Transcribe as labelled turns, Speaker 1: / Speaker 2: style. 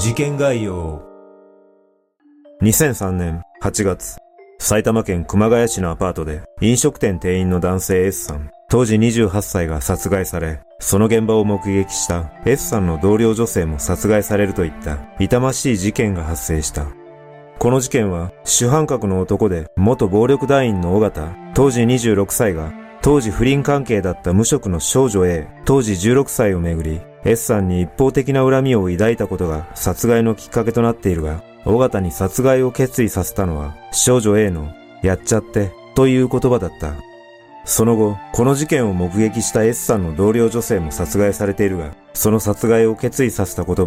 Speaker 1: 事件概要2003年8月、埼玉県熊谷市のアパートで飲食店店員の男性 S さん、当時28歳が殺害され、その現場を目撃した S さんの同僚女性も殺害されるといった痛ましい事件が発生した。この事件は主犯格の男で元暴力団員の尾形、当時26歳が当時不倫関係だった無職の少女 A、当時16歳をめぐり、S さんに一方的な恨みを抱いたことが殺害のきっかけとなっているが、尾形に殺害を決意させたのは少女 A のやっちゃってという言葉だった。その後、この事件を目撃した S さんの同僚女性も殺害されているが、その殺害を決意させた言葉